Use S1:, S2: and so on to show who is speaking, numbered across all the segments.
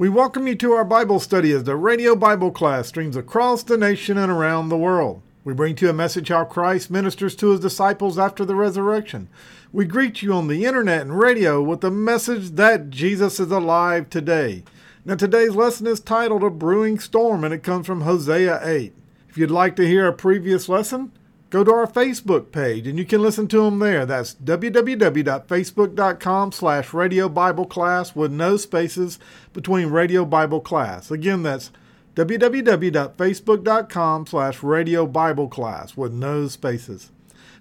S1: We welcome you to our Bible study as the radio Bible class streams across the nation and around the world. We bring to you a message how Christ ministers to his disciples after the resurrection. We greet you on the internet and radio with the message that Jesus is alive today. Now, today's lesson is titled A Brewing Storm, and it comes from Hosea 8. If you'd like to hear a previous lesson, go to our Facebook page and you can listen to them there. That's www.facebook.com slash radio Bible class with no spaces between radio Bible class. Again, that's www.facebook.com slash radio Bible class with no spaces.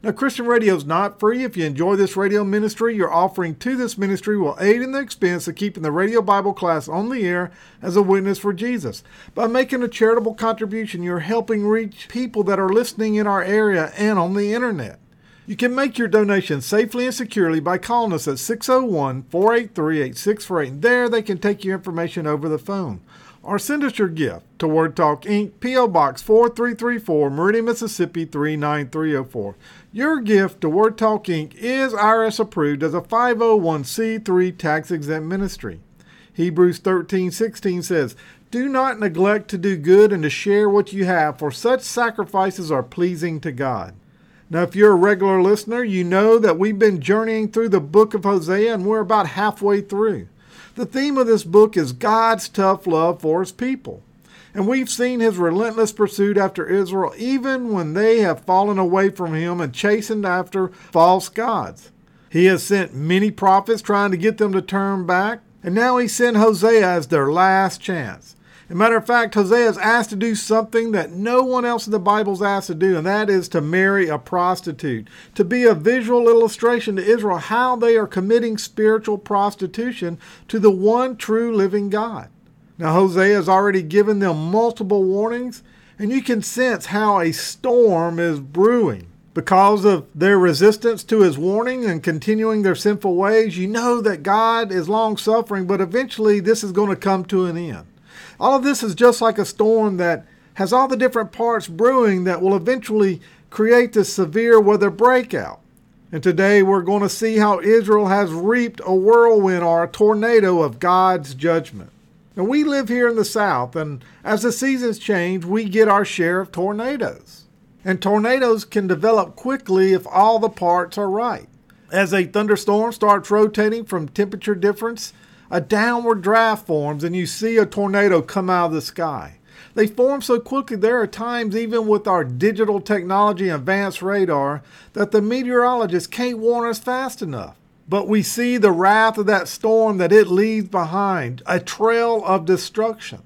S1: Now, Christian radio is not free. If you enjoy this radio ministry, your offering to this ministry will aid in the expense of keeping the radio Bible class on the air as a witness for Jesus. By making a charitable contribution, you're helping reach people that are listening in our area and on the internet. You can make your donation safely and securely by calling us at 601 483 8648. And there they can take your information over the phone or send us your gift to Word Talk Inc., P.O. Box 4334, Meridian, Mississippi 39304. Your gift to Word Talk Inc. is IRS approved as a 501c3 tax exempt ministry. Hebrews 13:16 says, "Do not neglect to do good and to share what you have, for such sacrifices are pleasing to God." Now, if you're a regular listener, you know that we've been journeying through the book of Hosea and we're about halfway through. The theme of this book is God's tough love for his people. And we've seen his relentless pursuit after Israel, even when they have fallen away from him and chastened after false gods. He has sent many prophets trying to get them to turn back, and now he sent Hosea as their last chance. As a matter of fact, Hosea is asked to do something that no one else in the Bible is asked to do, and that is to marry a prostitute, to be a visual illustration to Israel how they are committing spiritual prostitution to the one true living God. Now, Hosea has already given them multiple warnings, and you can sense how a storm is brewing. Because of their resistance to his warning and continuing their sinful ways, you know that God is long suffering, but eventually this is going to come to an end. All of this is just like a storm that has all the different parts brewing that will eventually create this severe weather breakout. And today we're going to see how Israel has reaped a whirlwind or a tornado of God's judgment. And we live here in the South, and as the seasons change, we get our share of tornadoes. And tornadoes can develop quickly if all the parts are right. As a thunderstorm starts rotating from temperature difference, a downward draft forms and you see a tornado come out of the sky. They form so quickly, there are times, even with our digital technology and advanced radar, that the meteorologists can't warn us fast enough. But we see the wrath of that storm that it leaves behind, a trail of destruction.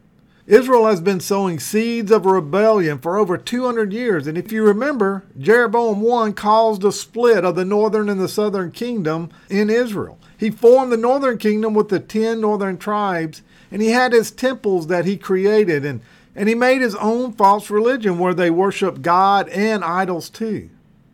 S1: Israel has been sowing seeds of rebellion for over 200 years, and if you remember, Jeroboam I caused a split of the northern and the southern kingdom in Israel. He formed the northern kingdom with the 10 northern tribes, and he had his temples that he created, and, and he made his own false religion where they worship God and idols too.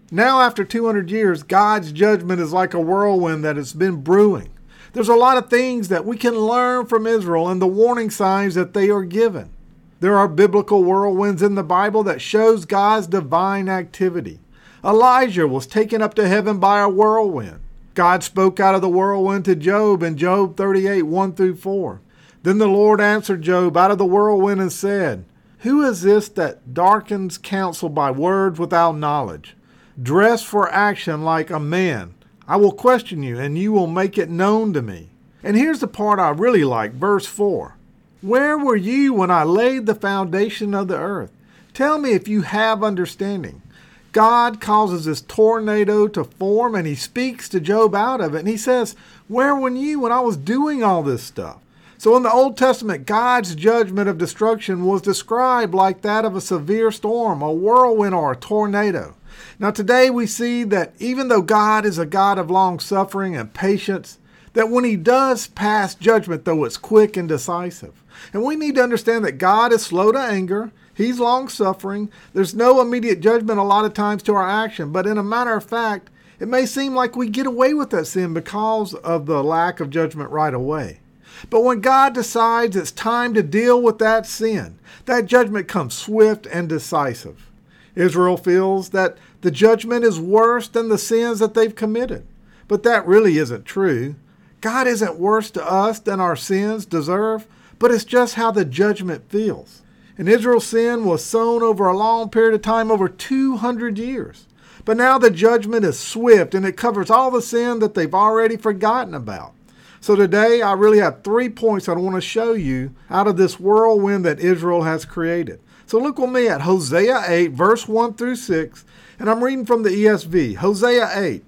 S1: Now, after 200 years, God's judgment is like a whirlwind that has been brewing. There's a lot of things that we can learn from Israel and the warning signs that they are given. There are biblical whirlwinds in the Bible that shows God's divine activity. Elijah was taken up to heaven by a whirlwind. God spoke out of the whirlwind to Job in Job 38 1 through 4. Then the Lord answered Job out of the whirlwind and said, Who is this that darkens counsel by words without knowledge? Dress for action like a man. I will question you, and you will make it known to me. And here's the part I really like, verse 4. Where were you when I laid the foundation of the earth? Tell me if you have understanding. God causes this tornado to form and he speaks to Job out of it. And he says, Where were you when I was doing all this stuff? So in the Old Testament, God's judgment of destruction was described like that of a severe storm, a whirlwind, or a tornado. Now, today we see that even though God is a God of long suffering and patience, that when He does pass judgment, though it's quick and decisive. And we need to understand that God is slow to anger, He's long suffering. There's no immediate judgment a lot of times to our action, but in a matter of fact, it may seem like we get away with that sin because of the lack of judgment right away. But when God decides it's time to deal with that sin, that judgment comes swift and decisive. Israel feels that the judgment is worse than the sins that they've committed. But that really isn't true. God isn't worse to us than our sins deserve, but it's just how the judgment feels. And Israel's sin was sown over a long period of time, over 200 years. But now the judgment is swift and it covers all the sin that they've already forgotten about. So today I really have three points I want to show you out of this whirlwind that Israel has created. So look with me at Hosea 8, verse 1 through 6, and I'm reading from the ESV. Hosea 8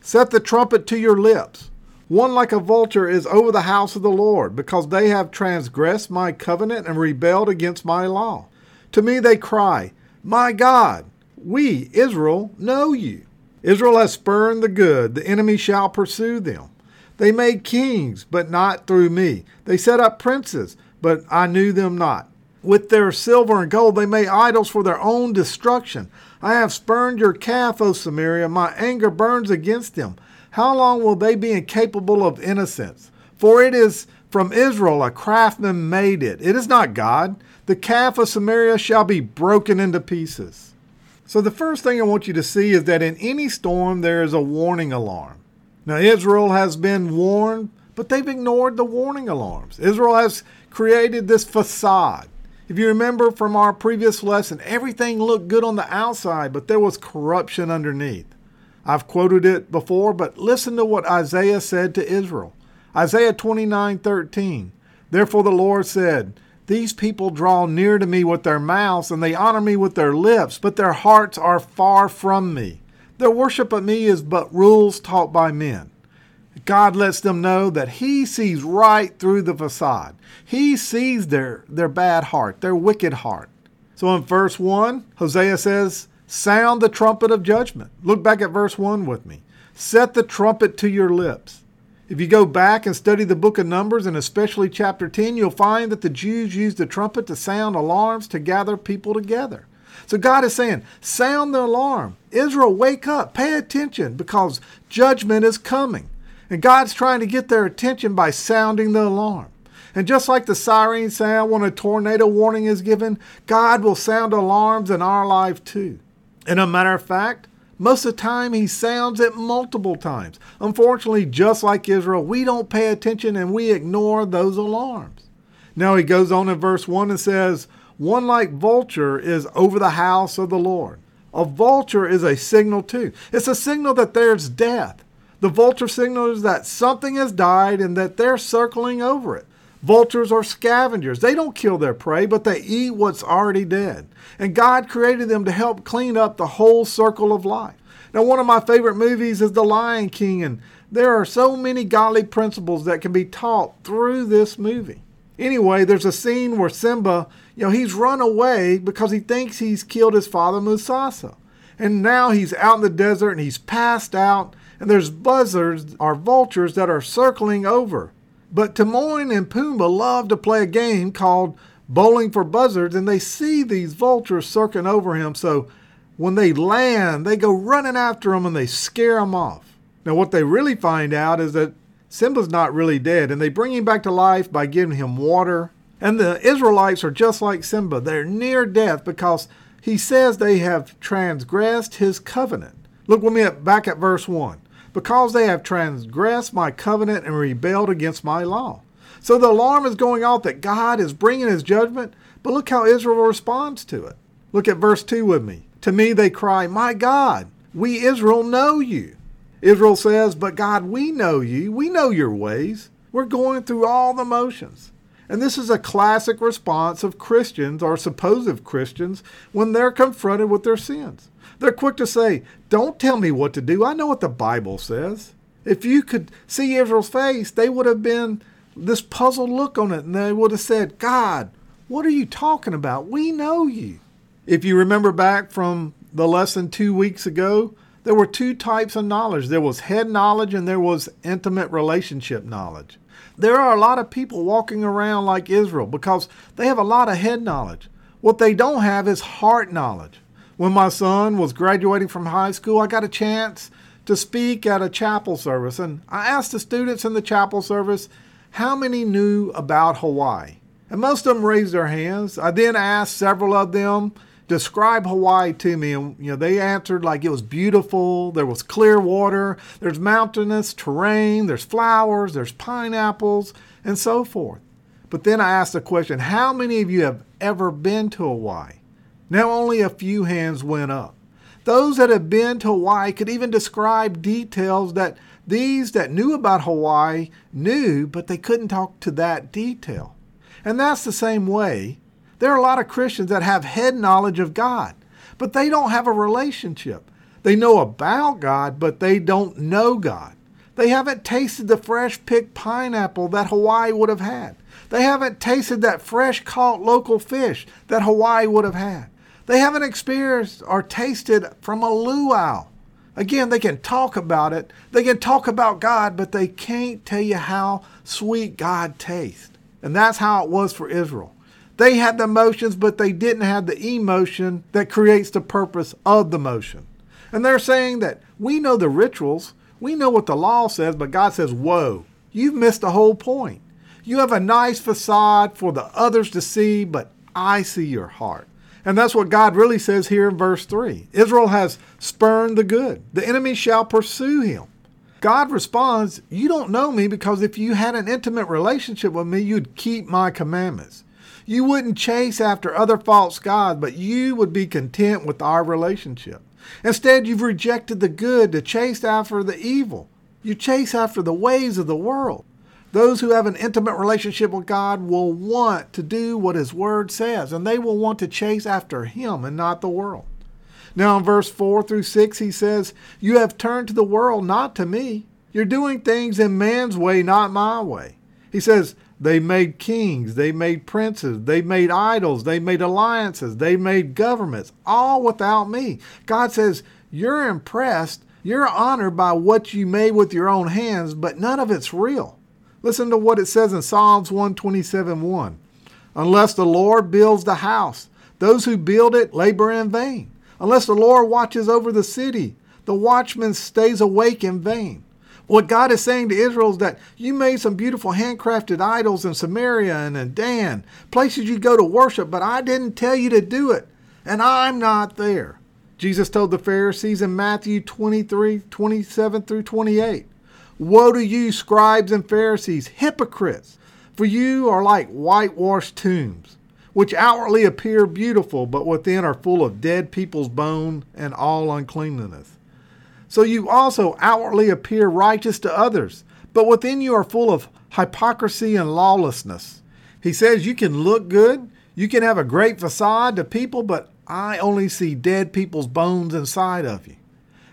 S1: Set the trumpet to your lips. One like a vulture is over the house of the Lord, because they have transgressed my covenant and rebelled against my law. To me they cry, My God, we, Israel, know you. Israel has spurned the good, the enemy shall pursue them. They made kings, but not through me. They set up princes, but I knew them not. With their silver and gold they made idols for their own destruction. I have spurned your calf, O Samaria. My anger burns against them. How long will they be incapable of innocence? For it is from Israel a craftsman made it. It is not God. The calf of Samaria shall be broken into pieces. So, the first thing I want you to see is that in any storm there is a warning alarm. Now, Israel has been warned, but they've ignored the warning alarms. Israel has created this facade. If you remember from our previous lesson, everything looked good on the outside, but there was corruption underneath. I've quoted it before, but listen to what Isaiah said to Israel. Isaiah 29:13. Therefore the Lord said, These people draw near to me with their mouths, and they honor me with their lips, but their hearts are far from me. Their worship of me is but rules taught by men. God lets them know that He sees right through the facade. He sees their, their bad heart, their wicked heart. So in verse 1, Hosea says, Sound the trumpet of judgment. Look back at verse 1 with me. Set the trumpet to your lips. If you go back and study the book of Numbers, and especially chapter 10, you'll find that the Jews used the trumpet to sound alarms to gather people together. So God is saying, sound the alarm. Israel, wake up, pay attention because judgment is coming. And God's trying to get their attention by sounding the alarm. And just like the siren sound when a tornado warning is given, God will sound alarms in our life too. And a matter of fact, most of the time he sounds it multiple times. Unfortunately, just like Israel, we don't pay attention and we ignore those alarms. Now he goes on in verse 1 and says, one like vulture is over the house of the Lord. A vulture is a signal too. It's a signal that there's death. The vulture signals that something has died and that they're circling over it. Vultures are scavengers. They don't kill their prey, but they eat what's already dead. And God created them to help clean up the whole circle of life. Now, one of my favorite movies is The Lion King, and there are so many godly principles that can be taught through this movie. Anyway, there's a scene where Simba, you know, he's run away because he thinks he's killed his father Mufasa. And now he's out in the desert and he's passed out, and there's buzzards or vultures that are circling over. But Timon and Pumbaa love to play a game called Bowling for Buzzards, and they see these vultures circling over him. So when they land, they go running after them and they scare them off. Now, what they really find out is that Simba's not really dead, and they bring him back to life by giving him water. And the Israelites are just like Simba. They're near death because he says they have transgressed his covenant. Look with me at, back at verse 1. Because they have transgressed my covenant and rebelled against my law. So the alarm is going off that God is bringing his judgment, but look how Israel responds to it. Look at verse 2 with me. To me they cry, My God, we Israel know you. Israel says, But God, we know you. We know your ways. We're going through all the motions. And this is a classic response of Christians or supposed Christians when they're confronted with their sins. They're quick to say, Don't tell me what to do. I know what the Bible says. If you could see Israel's face, they would have been this puzzled look on it and they would have said, God, what are you talking about? We know you. If you remember back from the lesson two weeks ago, there were two types of knowledge there was head knowledge and there was intimate relationship knowledge. There are a lot of people walking around like Israel because they have a lot of head knowledge. What they don't have is heart knowledge. When my son was graduating from high school, I got a chance to speak at a chapel service, and I asked the students in the chapel service how many knew about Hawaii. And most of them raised their hands. I then asked several of them describe Hawaii to me. And, you know, they answered like it was beautiful. There was clear water. There's mountainous terrain. There's flowers. There's pineapples and so forth. But then I asked the question how many of you have ever been to Hawaii? Now only a few hands went up. Those that have been to Hawaii could even describe details that these that knew about Hawaii knew, but they couldn't talk to that detail. And that's the same way. There are a lot of Christians that have head knowledge of God, but they don't have a relationship. They know about God, but they don't know God. They haven't tasted the fresh picked pineapple that Hawaii would have had. They haven't tasted that fresh caught local fish that Hawaii would have had. They haven't experienced or tasted from a luau. Again, they can talk about it. They can talk about God, but they can't tell you how sweet God tastes. And that's how it was for Israel. They had the motions, but they didn't have the emotion that creates the purpose of the motion. And they're saying that we know the rituals, we know what the law says, but God says, Whoa, you've missed the whole point. You have a nice facade for the others to see, but I see your heart. And that's what God really says here in verse 3. Israel has spurned the good. The enemy shall pursue him. God responds, You don't know me because if you had an intimate relationship with me, you'd keep my commandments. You wouldn't chase after other false gods, but you would be content with our relationship. Instead, you've rejected the good to chase after the evil. You chase after the ways of the world. Those who have an intimate relationship with God will want to do what His Word says, and they will want to chase after Him and not the world. Now, in verse 4 through 6, he says, You have turned to the world, not to me. You're doing things in man's way, not my way. He says, They made kings, they made princes, they made idols, they made alliances, they made governments, all without me. God says, You're impressed, you're honored by what you made with your own hands, but none of it's real. Listen to what it says in Psalms 127 1. Unless the Lord builds the house, those who build it labor in vain. Unless the Lord watches over the city, the watchman stays awake in vain. What God is saying to Israel is that you made some beautiful handcrafted idols in Samaria and in Dan, places you go to worship, but I didn't tell you to do it, and I'm not there. Jesus told the Pharisees in Matthew 23 27 through 28. Woe to you, scribes and Pharisees, hypocrites! For you are like whitewashed tombs, which outwardly appear beautiful, but within are full of dead people's bone and all uncleanness. So you also outwardly appear righteous to others, but within you are full of hypocrisy and lawlessness. He says you can look good, you can have a great facade to people, but I only see dead people's bones inside of you.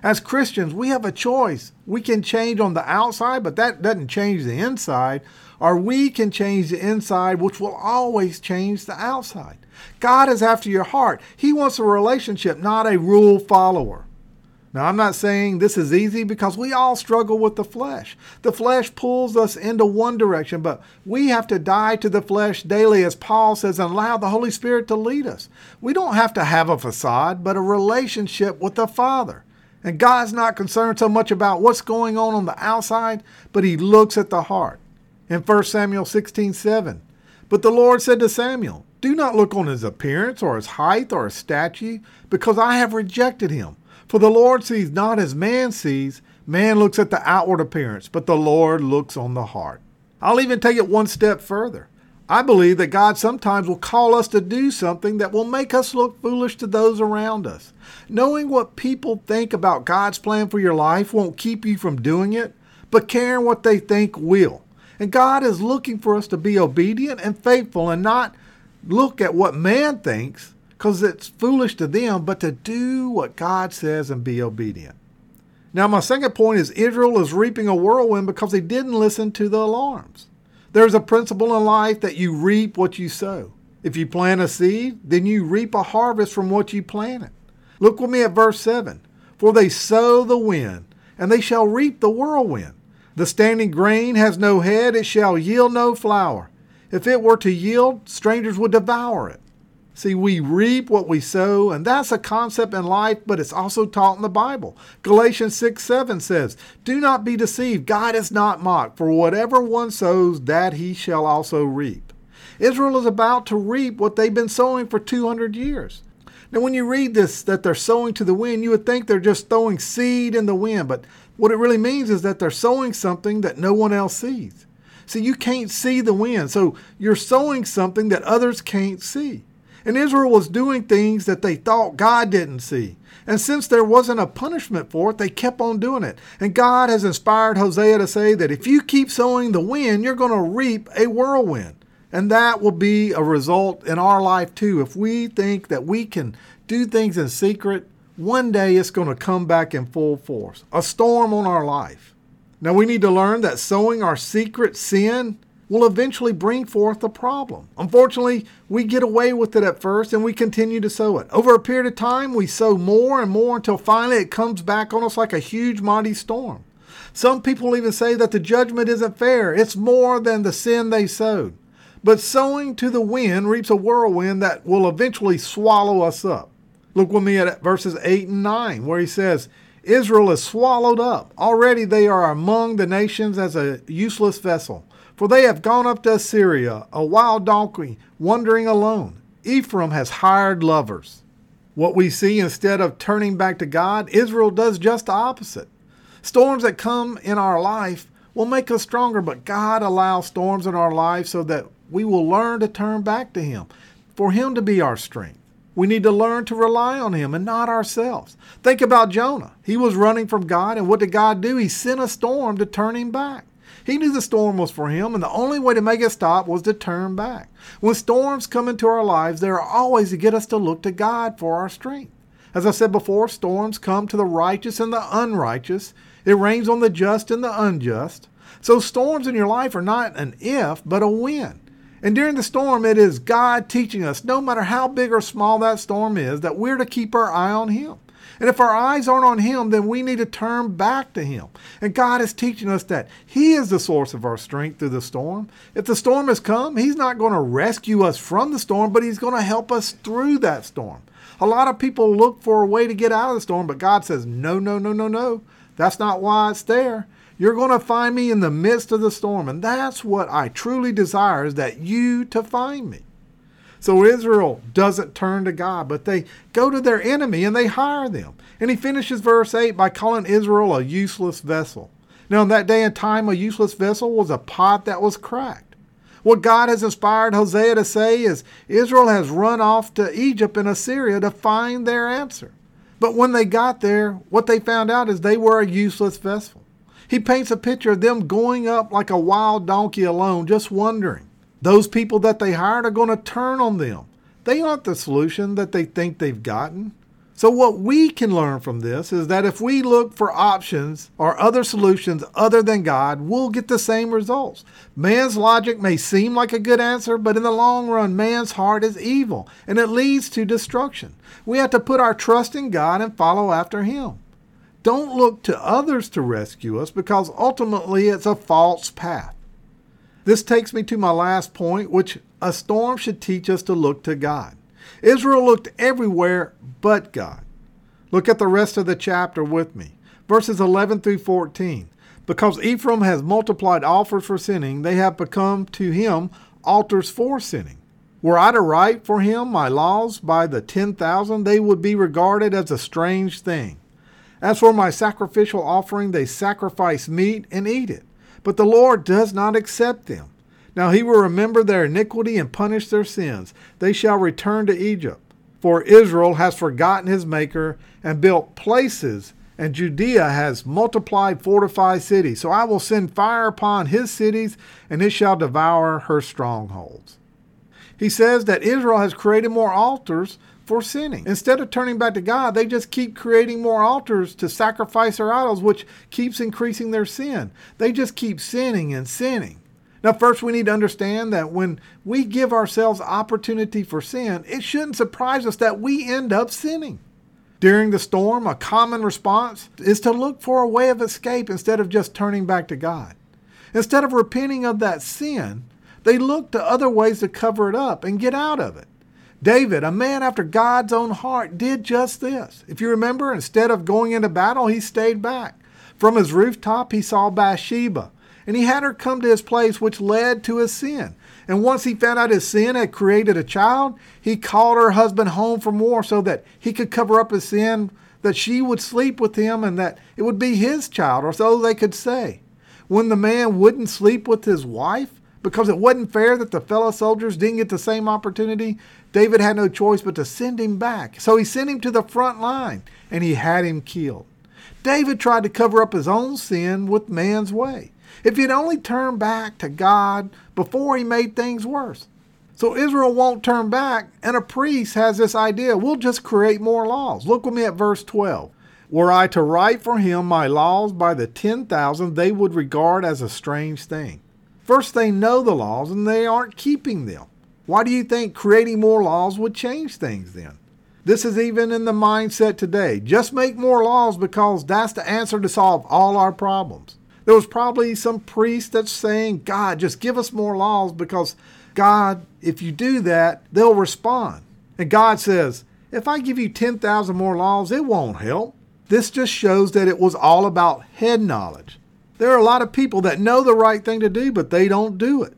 S1: As Christians, we have a choice. We can change on the outside, but that doesn't change the inside. Or we can change the inside, which will always change the outside. God is after your heart. He wants a relationship, not a rule follower. Now, I'm not saying this is easy because we all struggle with the flesh. The flesh pulls us into one direction, but we have to die to the flesh daily, as Paul says, and allow the Holy Spirit to lead us. We don't have to have a facade, but a relationship with the Father. And God's not concerned so much about what's going on on the outside, but he looks at the heart. In 1 Samuel 16 7, but the Lord said to Samuel, Do not look on his appearance or his height or his stature, because I have rejected him. For the Lord sees not as man sees. Man looks at the outward appearance, but the Lord looks on the heart. I'll even take it one step further. I believe that God sometimes will call us to do something that will make us look foolish to those around us. Knowing what people think about God's plan for your life won't keep you from doing it, but caring what they think will. And God is looking for us to be obedient and faithful and not look at what man thinks because it's foolish to them, but to do what God says and be obedient. Now, my second point is Israel is reaping a whirlwind because they didn't listen to the alarms. There's a principle in life that you reap what you sow. If you plant a seed, then you reap a harvest from what you planted. Look with me at verse 7. For they sow the wind, and they shall reap the whirlwind. The standing grain has no head, it shall yield no flour. If it were to yield, strangers would devour it. See, we reap what we sow, and that's a concept in life, but it's also taught in the Bible. Galatians 6 7 says, Do not be deceived, God is not mocked, for whatever one sows, that he shall also reap. Israel is about to reap what they've been sowing for 200 years. Now, when you read this, that they're sowing to the wind, you would think they're just throwing seed in the wind, but what it really means is that they're sowing something that no one else sees. See, you can't see the wind, so you're sowing something that others can't see. And Israel was doing things that they thought God didn't see. And since there wasn't a punishment for it, they kept on doing it. And God has inspired Hosea to say that if you keep sowing the wind, you're going to reap a whirlwind. And that will be a result in our life too. If we think that we can do things in secret, one day it's going to come back in full force. A storm on our life. Now we need to learn that sowing our secret sin will eventually bring forth a problem. Unfortunately, we get away with it at first and we continue to sow it. Over a period of time, we sow more and more until finally it comes back on us like a huge, mighty storm. Some people even say that the judgment isn't fair, it's more than the sin they sowed. But sowing to the wind reaps a whirlwind that will eventually swallow us up. Look with me at verses 8 and 9, where he says, Israel is swallowed up. Already they are among the nations as a useless vessel. For they have gone up to Assyria, a wild donkey, wandering alone. Ephraim has hired lovers. What we see instead of turning back to God, Israel does just the opposite. Storms that come in our life will make us stronger, but God allows storms in our life so that we will learn to turn back to Him, for Him to be our strength. We need to learn to rely on Him and not ourselves. Think about Jonah. He was running from God, and what did God do? He sent a storm to turn him back. He knew the storm was for him, and the only way to make it stop was to turn back. When storms come into our lives, they are always to get us to look to God for our strength. As I said before, storms come to the righteous and the unrighteous. It rains on the just and the unjust. So storms in your life are not an if, but a when. And during the storm, it is God teaching us, no matter how big or small that storm is, that we're to keep our eye on Him. And if our eyes aren't on Him, then we need to turn back to Him. And God is teaching us that He is the source of our strength through the storm. If the storm has come, He's not going to rescue us from the storm, but He's going to help us through that storm. A lot of people look for a way to get out of the storm, but God says, no, no, no, no, no. That's not why it's there. You're going to find me in the midst of the storm. And that's what I truly desire is that you to find me. So Israel doesn't turn to God, but they go to their enemy and they hire them. And he finishes verse 8 by calling Israel a useless vessel. Now, in that day and time, a useless vessel was a pot that was cracked. What God has inspired Hosea to say is Israel has run off to Egypt and Assyria to find their answer. But when they got there, what they found out is they were a useless vessel. He paints a picture of them going up like a wild donkey alone, just wondering. Those people that they hired are going to turn on them. They aren't the solution that they think they've gotten. So, what we can learn from this is that if we look for options or other solutions other than God, we'll get the same results. Man's logic may seem like a good answer, but in the long run, man's heart is evil and it leads to destruction. We have to put our trust in God and follow after Him. Don't look to others to rescue us because ultimately it's a false path. This takes me to my last point, which a storm should teach us to look to God. Israel looked everywhere but God. Look at the rest of the chapter with me. Verses 11 through 14. Because Ephraim has multiplied offers for sinning, they have become to him altars for sinning. Were I to write for him my laws by the 10,000, they would be regarded as a strange thing. As for my sacrificial offering, they sacrifice meat and eat it. But the Lord does not accept them. Now he will remember their iniquity and punish their sins. They shall return to Egypt. For Israel has forgotten his Maker and built places, and Judea has multiplied fortified cities. So I will send fire upon his cities, and it shall devour her strongholds. He says that Israel has created more altars for sinning. Instead of turning back to God, they just keep creating more altars to sacrifice their idols, which keeps increasing their sin. They just keep sinning and sinning. Now, first, we need to understand that when we give ourselves opportunity for sin, it shouldn't surprise us that we end up sinning. During the storm, a common response is to look for a way of escape instead of just turning back to God. Instead of repenting of that sin, they look to other ways to cover it up and get out of it. David, a man after God's own heart, did just this. If you remember, instead of going into battle, he stayed back. From his rooftop, he saw Bathsheba, and he had her come to his place, which led to his sin. And once he found out his sin had created a child, he called her husband home from war so that he could cover up his sin, that she would sleep with him, and that it would be his child, or so they could say. when the man wouldn't sleep with his wife because it wasn't fair that the fellow soldiers didn't get the same opportunity, David had no choice but to send him back. So he sent him to the front line and he had him killed. David tried to cover up his own sin with man's way. If he'd only turned back to God before he made things worse. So Israel won't turn back, and a priest has this idea we'll just create more laws. Look with me at verse 12. Were I to write for him my laws by the 10,000, they would regard as a strange thing. First, they know the laws and they aren't keeping them. Why do you think creating more laws would change things then? This is even in the mindset today. Just make more laws because that's the answer to solve all our problems. There was probably some priest that's saying, God, just give us more laws because, God, if you do that, they'll respond. And God says, if I give you 10,000 more laws, it won't help. This just shows that it was all about head knowledge. There are a lot of people that know the right thing to do, but they don't do it.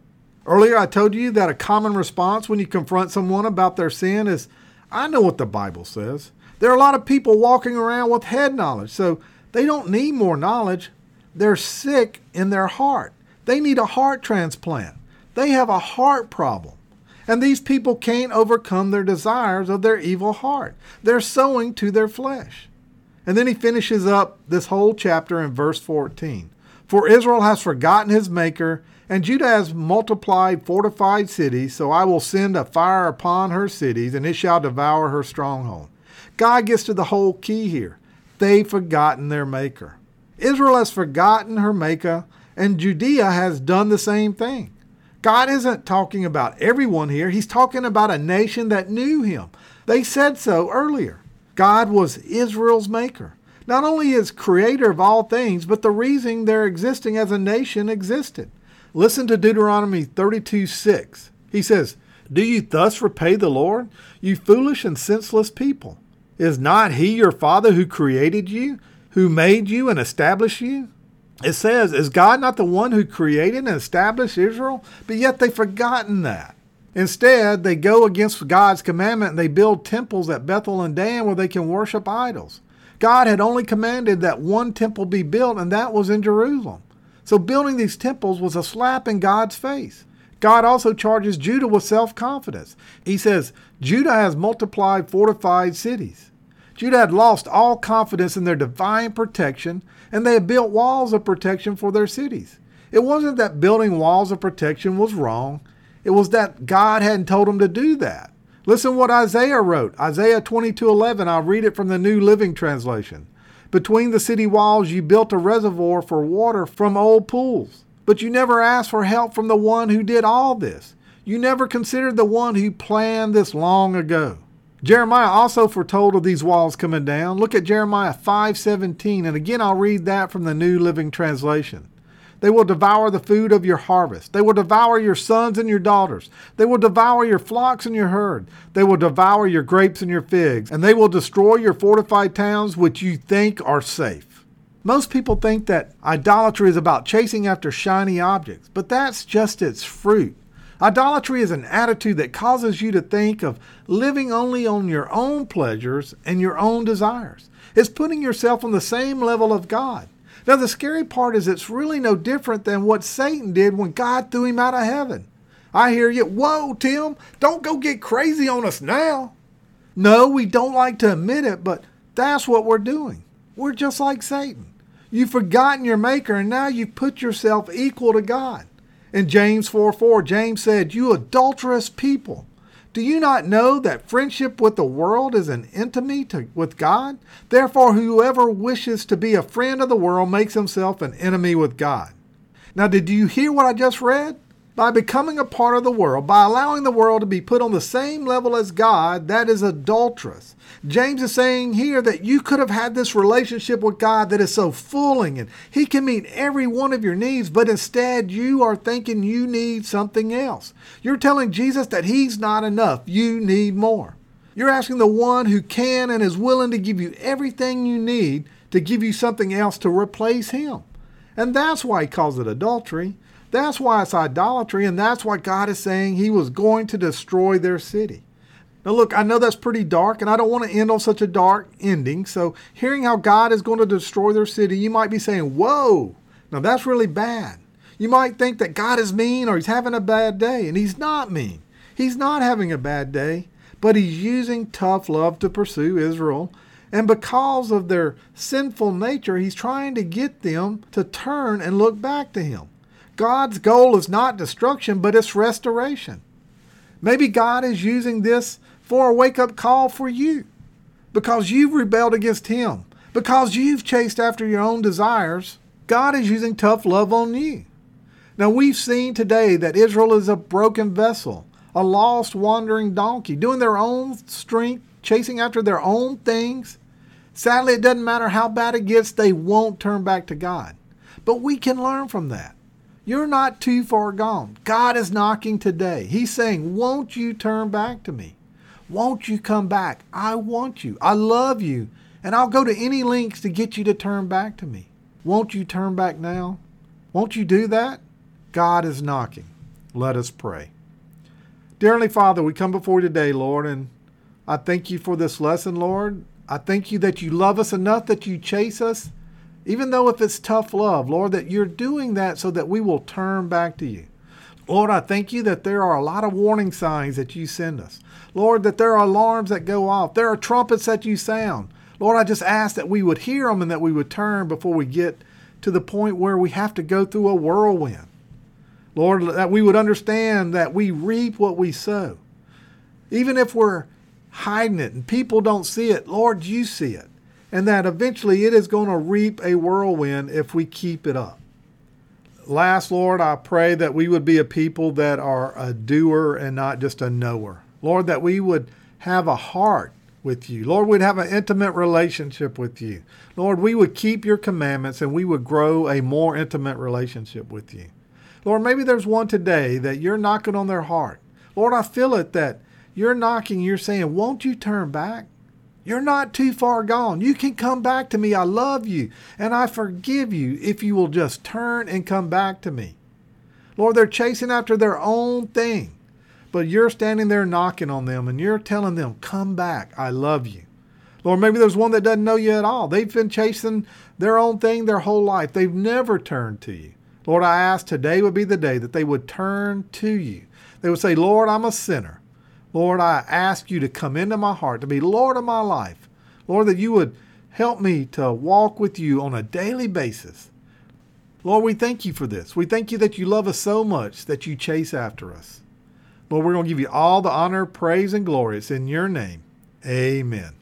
S1: Earlier, I told you that a common response when you confront someone about their sin is, I know what the Bible says. There are a lot of people walking around with head knowledge, so they don't need more knowledge. They're sick in their heart. They need a heart transplant. They have a heart problem. And these people can't overcome their desires of their evil heart. They're sowing to their flesh. And then he finishes up this whole chapter in verse 14. For Israel has forgotten his Maker, and Judah has multiplied fortified cities, so I will send a fire upon her cities, and it shall devour her stronghold. God gets to the whole key here. They've forgotten their Maker. Israel has forgotten her Maker, and Judea has done the same thing. God isn't talking about everyone here, He's talking about a nation that knew Him. They said so earlier. God was Israel's Maker. Not only is creator of all things, but the reason their existing as a nation existed. Listen to Deuteronomy 32 6. He says, Do you thus repay the Lord, you foolish and senseless people? Is not He your Father who created you, who made you and established you? It says, Is God not the one who created and established Israel? But yet they've forgotten that. Instead, they go against God's commandment and they build temples at Bethel and Dan where they can worship idols. God had only commanded that one temple be built, and that was in Jerusalem. So building these temples was a slap in God's face. God also charges Judah with self confidence. He says, Judah has multiplied fortified cities. Judah had lost all confidence in their divine protection, and they had built walls of protection for their cities. It wasn't that building walls of protection was wrong, it was that God hadn't told them to do that. Listen what Isaiah wrote. Isaiah 22:11. I'll read it from the New Living Translation. Between the city walls you built a reservoir for water from old pools, but you never asked for help from the one who did all this. You never considered the one who planned this long ago. Jeremiah also foretold of these walls coming down. Look at Jeremiah 5:17 and again I'll read that from the New Living Translation. They will devour the food of your harvest. They will devour your sons and your daughters. They will devour your flocks and your herd. They will devour your grapes and your figs. And they will destroy your fortified towns which you think are safe. Most people think that idolatry is about chasing after shiny objects, but that's just its fruit. Idolatry is an attitude that causes you to think of living only on your own pleasures and your own desires. It's putting yourself on the same level of God. Now, the scary part is it's really no different than what Satan did when God threw him out of heaven. I hear you. Whoa, Tim, don't go get crazy on us now. No, we don't like to admit it, but that's what we're doing. We're just like Satan. You've forgotten your Maker, and now you've put yourself equal to God. In James 4 4, James said, You adulterous people. Do you not know that friendship with the world is an enmity to, with God? Therefore, whoever wishes to be a friend of the world makes himself an enemy with God. Now, did you hear what I just read? By becoming a part of the world, by allowing the world to be put on the same level as God, that is adulterous. James is saying here that you could have had this relationship with God that is so fulling and He can meet every one of your needs, but instead you are thinking you need something else. You're telling Jesus that He's not enough, you need more. You're asking the one who can and is willing to give you everything you need to give you something else to replace Him. And that's why He calls it adultery. That's why it's idolatry, and that's why God is saying He was going to destroy their city. Now, look, I know that's pretty dark, and I don't want to end on such a dark ending. So, hearing how God is going to destroy their city, you might be saying, Whoa, Now that's really bad. You might think that God is mean or he's having a bad day, and he's not mean. He's not having a bad day, but he's using tough love to pursue Israel. And because of their sinful nature, he's trying to get them to turn and look back to him. God's goal is not destruction, but it's restoration. Maybe God is using this for a wake up call for you because you've rebelled against him, because you've chased after your own desires. God is using tough love on you. Now, we've seen today that Israel is a broken vessel, a lost, wandering donkey, doing their own strength, chasing after their own things. Sadly, it doesn't matter how bad it gets, they won't turn back to God. But we can learn from that. You're not too far gone. God is knocking today. He's saying, Won't you turn back to me? Won't you come back? I want you. I love you. And I'll go to any lengths to get you to turn back to me. Won't you turn back now? Won't you do that? God is knocking. Let us pray. Dearly Father, we come before you today, Lord, and I thank you for this lesson, Lord. I thank you that you love us enough that you chase us, even though if it's tough love, Lord, that you're doing that so that we will turn back to you. Lord, I thank you that there are a lot of warning signs that you send us. Lord, that there are alarms that go off. There are trumpets that you sound. Lord, I just ask that we would hear them and that we would turn before we get to the point where we have to go through a whirlwind. Lord, that we would understand that we reap what we sow. Even if we're hiding it and people don't see it, Lord, you see it. And that eventually it is going to reap a whirlwind if we keep it up. Last, Lord, I pray that we would be a people that are a doer and not just a knower. Lord, that we would have a heart with you. Lord, we'd have an intimate relationship with you. Lord, we would keep your commandments and we would grow a more intimate relationship with you. Lord, maybe there's one today that you're knocking on their heart. Lord, I feel it that you're knocking, you're saying, Won't you turn back? You're not too far gone. You can come back to me. I love you and I forgive you if you will just turn and come back to me. Lord, they're chasing after their own thing, but you're standing there knocking on them and you're telling them, Come back. I love you. Lord, maybe there's one that doesn't know you at all. They've been chasing their own thing their whole life, they've never turned to you. Lord, I ask today would be the day that they would turn to you. They would say, Lord, I'm a sinner. Lord, I ask you to come into my heart, to be Lord of my life. Lord, that you would help me to walk with you on a daily basis. Lord, we thank you for this. We thank you that you love us so much that you chase after us. Lord, we're going to give you all the honor, praise, and glory. It's in your name. Amen.